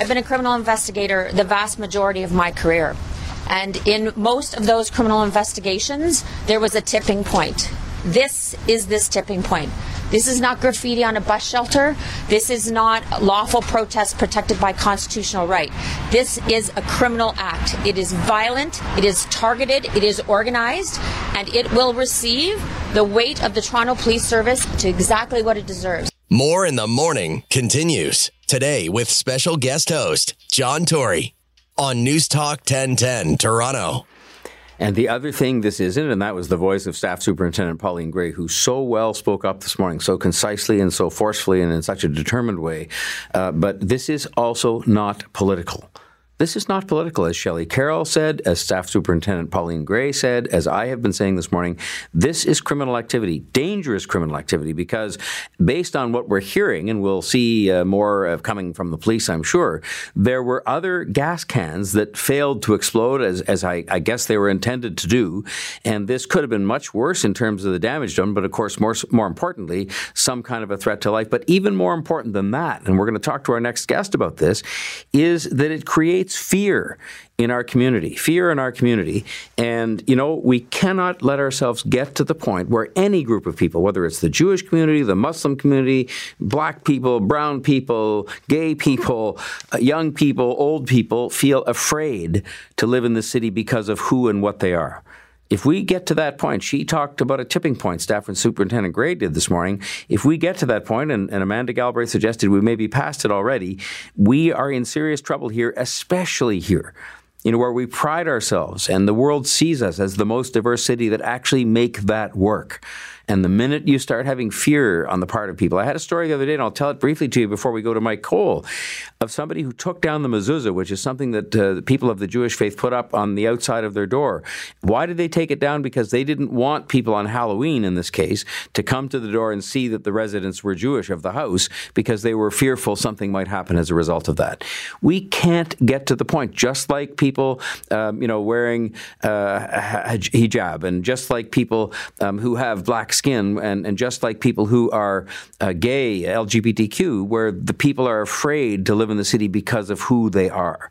I've been a criminal investigator the vast majority of my career. And in most of those criminal investigations, there was a tipping point. This is this tipping point. This is not graffiti on a bus shelter. This is not lawful protest protected by constitutional right. This is a criminal act. It is violent, it is targeted, it is organized, and it will receive the weight of the Toronto Police Service to exactly what it deserves. Moore in the Morning continues today with special guest host John Tory on News Talk 1010 Toronto. And the other thing this isn't, and that was the voice of Staff Superintendent Pauline Gray, who so well spoke up this morning, so concisely and so forcefully and in such a determined way. Uh, but this is also not political. This is not political, as Shelley Carroll said, as Staff Superintendent Pauline Gray said, as I have been saying this morning. This is criminal activity, dangerous criminal activity, because based on what we're hearing, and we'll see uh, more uh, coming from the police, I'm sure, there were other gas cans that failed to explode, as, as I, I guess they were intended to do. And this could have been much worse in terms of the damage done, but of course, more, more importantly, some kind of a threat to life. But even more important than that, and we're going to talk to our next guest about this, is that it creates creates fear in our community, fear in our community. And, you know, we cannot let ourselves get to the point where any group of people, whether it's the Jewish community, the Muslim community, black people, brown people, gay people, uh, young people, old people, feel afraid to live in the city because of who and what they are if we get to that point, she talked about a tipping point, Stafford Superintendent Gray did this morning. If we get to that point, and, and Amanda Galbraith suggested we may be past it already, we are in serious trouble here, especially here you know, where we pride ourselves and the world sees us as the most diverse city that actually make that work. And the minute you start having fear on the part of people, I had a story the other day, and I'll tell it briefly to you before we go to Mike Colle, of somebody who took down the mezuzah, which is something that uh, the people of the Jewish faith put up on the outside of their door. Why did they take it down? Because they didn't want people on Halloween, in this case, to come to the door and see that the residents were Jewish of the house because they were fearful something might happen as a result of that. We can't get to the point, just like people, um, you know, wearing uh, hijab, and just like people um, who have black skin, and, and just like people who are uh, gay, LGBTQ, where the people are afraid to live in the city because of who they are.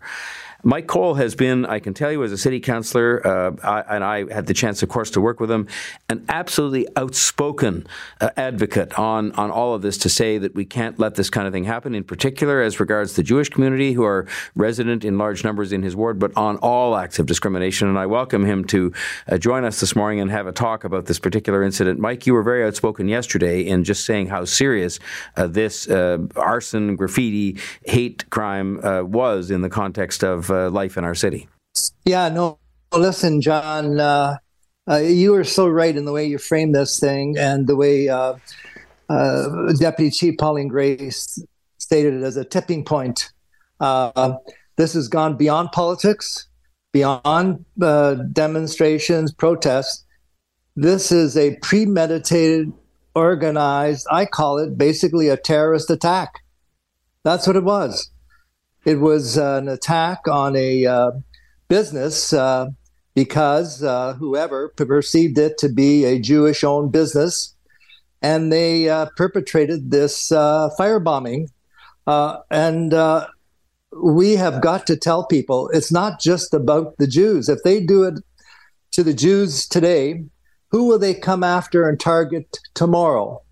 Mike Colle has been, I can tell you, as a city councillor, uh, I, and I had the chance, of course, to work with him, an absolutely outspoken uh, advocate on, on all of this to say that we can't let this kind of thing happen, in particular as regards the Jewish community who are resident in large numbers in his ward, but on all acts of discrimination. And I welcome him to uh, join us this morning and have a talk about this particular incident. Mike, you were very outspoken yesterday in just saying how serious uh, this uh, arson, graffiti, hate crime uh, was in the context of uh, life in our city. Yeah, no, listen, John, uh, uh, you are so right in the way you frame this thing and the way uh, uh, Deputy Chief Pauline Grace stated it as a tipping point. Uh, this has gone beyond politics, beyond demonstrations, protests. This is a premeditated, organized, I call it basically a terrorist attack. That's what it was. It was uh, an attack on a uh, business uh, because uh, whoever perceived it to be a Jewish owned business. And they uh, perpetrated this firebombing. and we have got to tell people it's not just about the Jews. If they do it to the Jews today, who will they come after and target tomorrow?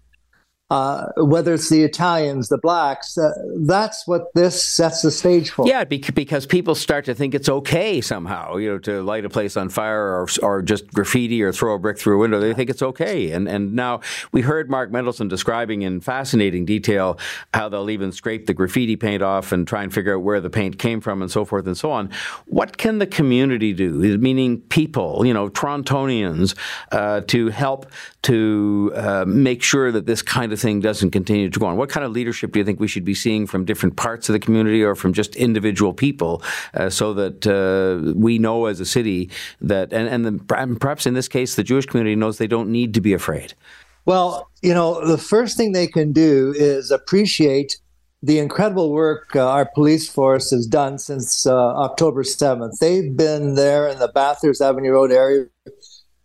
Uh, whether it's the Italians, the blacks, uh, that's what this sets the stage for. Yeah, because people start to think it's okay somehow, you know, to light a place on fire or, or just graffiti or throw a brick through a window. They think it's okay. And and now we heard Mark Mendelson describing in fascinating detail how they'll even scrape the graffiti paint off and try and figure out where the paint came from and so forth and so on. What can the community do, meaning people, you know, Torontonians, uh, to help to uh, make sure that this kind of thing doesn't continue to go on? What kind of leadership do you think we should be seeing from different parts of the community or from just individual people uh, so that uh, we know as a city that, and, and the, perhaps in this case, the Jewish community knows they don't need to be afraid? Well, you know, the first thing they can do is appreciate the incredible work uh, our police force has done since uh, October 7th. They've been there in the Bathurst Avenue Road area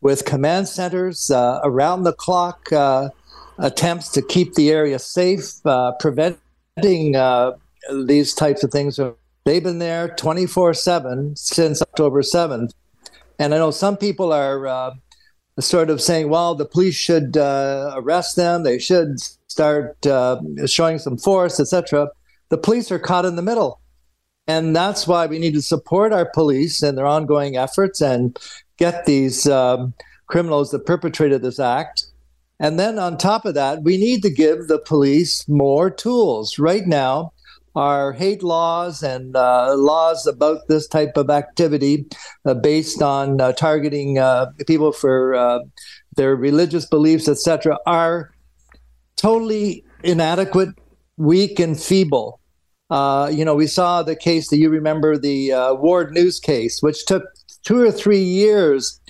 with command centers uh, around the clock uh, attempts to keep the area safe, uh, preventing uh, these types of things They've been there 24 7 since October 7th. And I know some people are uh, sort of saying, well, the police should uh, arrest them, they should start uh, showing some force, etc. The police are caught in the middle. And that's why we need to support our police and their ongoing efforts and get these um, criminals that perpetrated this act. And then on top of that, we need to give the police more tools. Right now, our hate laws and uh, laws about this type of activity uh, based on uh, targeting uh, people for uh, their religious beliefs, etc., are totally inadequate, weak, and feeble. Uh, you know, we saw the case that you remember the Ward News case, which took two or three years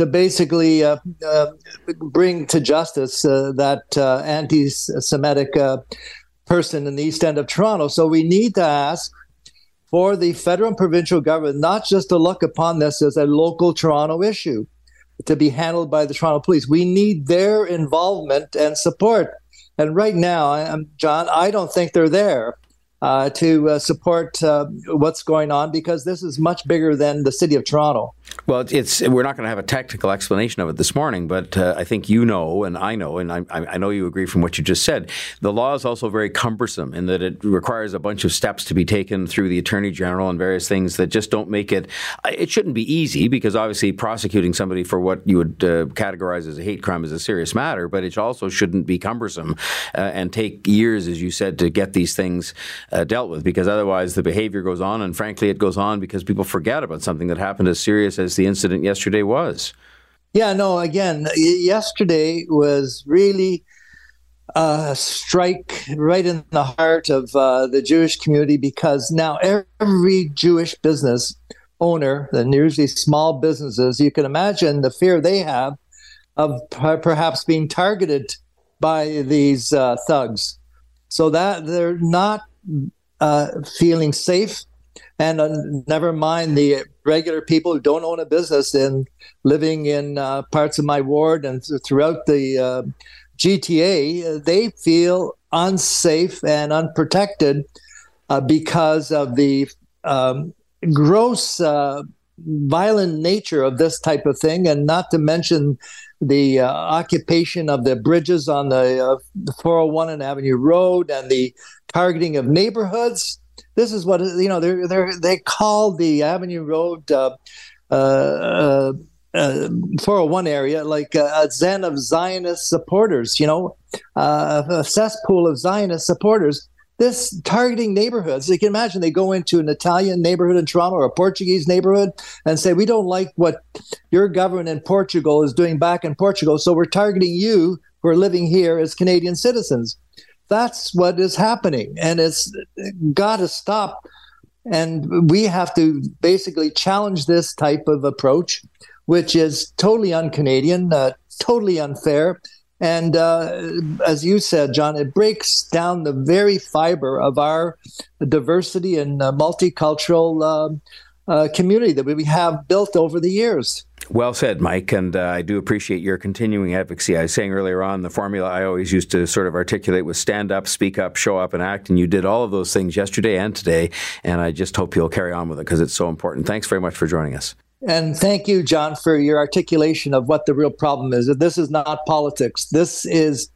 to basically uh, uh, bring to justice uh, that anti Semitic person in the east end of Toronto. So we need to ask for the federal and provincial government not just to look upon this as a local Toronto issue to be handled by the Toronto police. We need their involvement and support. And right now, John, I don't think they're there uh, to uh, support uh, what's going on because this is much bigger than the city of Toronto. Well, it's we're not going to have a technical explanation of it this morning, but uh, I think you know, and I know, and I, I, know you agree from what you just said. The law is also very cumbersome in that it requires a bunch of steps to be taken through the attorney general and various things that just don't make it. It shouldn't be easy because obviously prosecuting somebody for what you would uh, categorize as a hate crime is a serious matter, but it also shouldn't be cumbersome uh, and take years, as you said, to get these things uh, dealt with because otherwise the behavior goes on, and frankly, it goes on because people forget about something that happened as serious as the incident yesterday was. Yeah, no, again, yesterday was really a strike right in the heart of uh, the Jewish community because now every Jewish business owner, and usually small businesses, you can imagine the fear they have of perhaps being targeted by these uh, thugs. So that they're not uh, feeling safe. And uh, never mind the regular people who don't own a business and living in uh, parts of my ward and throughout the uh, GTA, they feel unsafe and unprotected uh, because of the um, gross uh, violent nature of this type of thing, and not to mention the uh, occupation of the bridges on the, uh, the 401 and Avenue Road and the targeting of neighborhoods. This is what you know. They they call the Avenue Road uh, uh, uh, 401 area like a, a zen of Zionist supporters. You know, uh, a cesspool of Zionist supporters. This targeting neighborhoods. You can imagine they go into an Italian neighborhood in Toronto or a Portuguese neighborhood and say, "We don't like what your government in Portugal is doing back in Portugal, so we're targeting you who are living here as Canadian citizens." that's what is happening, and it's got to stop. And we have to basically challenge this type of approach, which is totally un-Canadian, uh, totally unfair, and uh, as you said, John, it breaks down the very fiber of our diversity and uh, multicultural um, uh, community that we have built over the years. Well said, Mike, and uh, I do appreciate your continuing advocacy. I was saying earlier on the formula I always used to sort of articulate was stand up, speak up, show up, and act, and you did all of those things yesterday and today, and I just hope you'll carry on with it because it's so important. Thanks very much for joining us. And thank you, John, for your articulation of what the real problem is. This is not politics. This is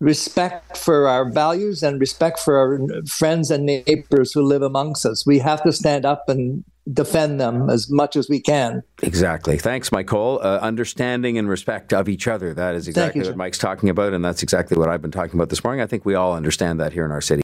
respect for our values and respect for our friends and neighbors who live amongst us. We have to stand up and defend them as much as we can. Exactly. Thanks, Michael. Uh, understanding and respect of each other. That is exactly you, what Mike's talking about, and that's exactly what I've been talking about this morning. I think we all understand that here in our city.